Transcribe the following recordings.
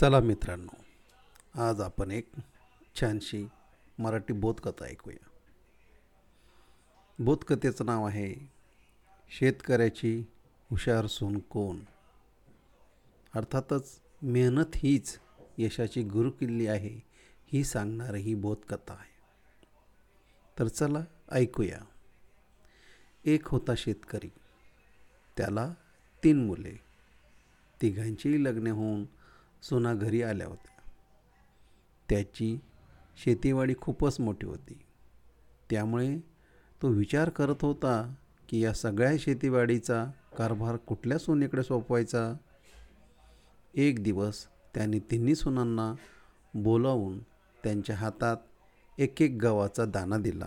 चला मित्रांनो आज आपण एक छानशी मराठी बोधकथा ऐकूया. बोधकथेचं नाव आहे शेतकऱ्याची हुशार सून कोण? अर्थातच मेहनत हीच यशाची गुरुकिल्ली आहे ही सांगणारी ही बोधकथा आहे. तर चला ऐकूया. एक होता शेतकरी त्याला तीन मुले. तिघांचीही लग्ने होऊन सुना घरी आल्या होत्या. त्याची शेतीवाडी खूपच मोठी होती. त्यामुळे तो विचार करत होता की या सगळ्या शेतीवाडीचा कारभार कुठल्या सोनीकडे सोपवायचा? एक दिवस त्याने तिन्ही सुनांना बोलावून त्यांच्या हातात एक एक गव्हाचा दाणा दिला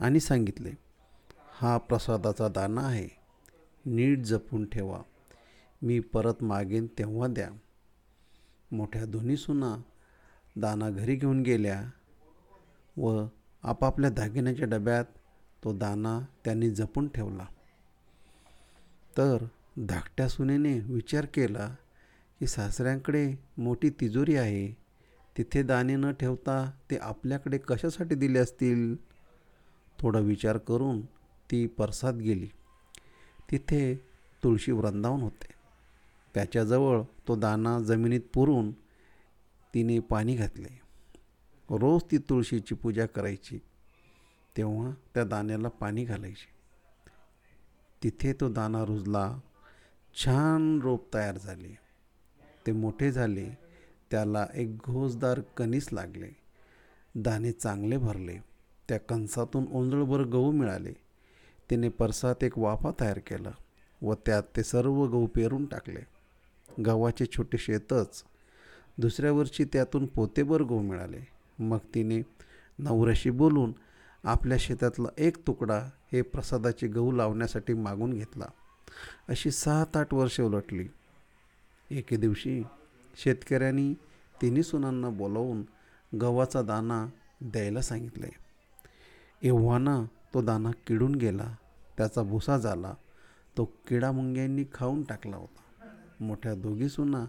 आणि सांगितले हा प्रसादाचा दाणा आहे. नीट जपून ठेवा. मी परत मागेन तेव्हा द्या. मोठ्या दोन्ही सुना दाना घरी घेऊन गेल्या व आपापल्या दागिन्याच्या डब्यात तो दाना त्यांनी जपून ठेवला. तर धाकट्या सुनेने विचार केला की सासऱ्यांकडे मोठी तिजोरी आहे तिथे दाणे न ठेवता ते आपल्याकडे कशासाठी दिले असतील? थोडा विचार करून ती परसात गेली. तिथे तुळशी वृंदावन होते. त्याच्याजवळ तो दाना जमिनीत पुरून तिने पाणी घातले. रोज ती तुळशीची पूजा करायची. तेव्हा त्या दाण्याला पाणी घालायचे. तिथे तो दाना रुजला. छान रोप तयार झाले. ते मोठे झाले. त्याला एक घोसदार कणीस लागले. दाणे चांगले भरले. त्या कणसातून ओंजळभर गहू मिळाले. तिने परसात एक वाफा तयार केला व त्यात ते सर्व गहू पेरून टाकले. गव्हाचे छोटे शेतच दुसऱ्या वर्षी त्यातून पोतेभर गहू मिळाले. मग तिने नवऱ्याशी बोलून आपल्या शेतातला एक तुकडा हे प्रसादाचे गहू लावण्यासाठी मागून घेतला. अशी सात आठ वर्षे उलटली. एके दिवशी शेतकऱ्यांनी तिन्ही सुनांना बोलावून गव्हाचा दाना द्यायला सांगितले. एव्हाना तो दाना किडून गेला. त्याचा भुसा झाला. तो किडा मुंग्यांनी खाऊन टाकला होता. मोठ्या दोघी सुना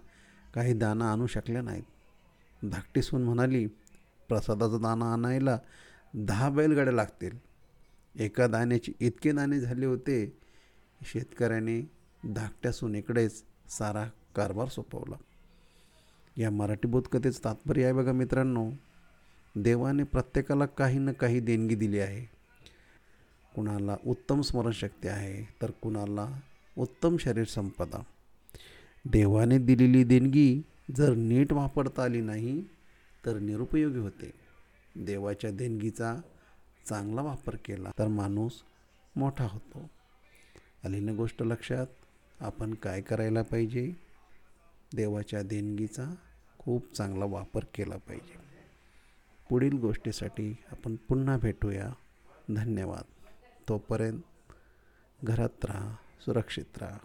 काही दाना आणू शकल्या नाहीत. धाकटी सून म्हणाली प्रसादाचा दाना आणायला दहा बैलगाड्या लागतील. एका दाण्याचे इतके दाणे झाले होते शेतकऱ्याने धाकट्या सुनेकडेच सारा कारभार सोपवला. या मराठी बोधकथेचं तात्पर्य आहे बघा मित्रांनो देवाने प्रत्येकाला काही ना काही देणगी दिली आहे. कुणाला उत्तम स्मरणशक्ती आहे तर कुणाला उत्तम शरीर संपदा. देवाने दिलेली देणगी जर नीट वापरता आली नाही तर निरुपयोगी होते. देवाच्या देणगीचा चांगला वापर केला तर माणूस मोठा होतो. आली गोष्ट लक्षात आपण काय करायला पाहिजे? देवाच्या देणगीचा खूप चांगला वापर केला पाहिजे. पुढील गोष्टीसाठी आपण पुन्हा भेटूया. धन्यवाद. तोपर्यंत घरात राहा सुरक्षित राहा.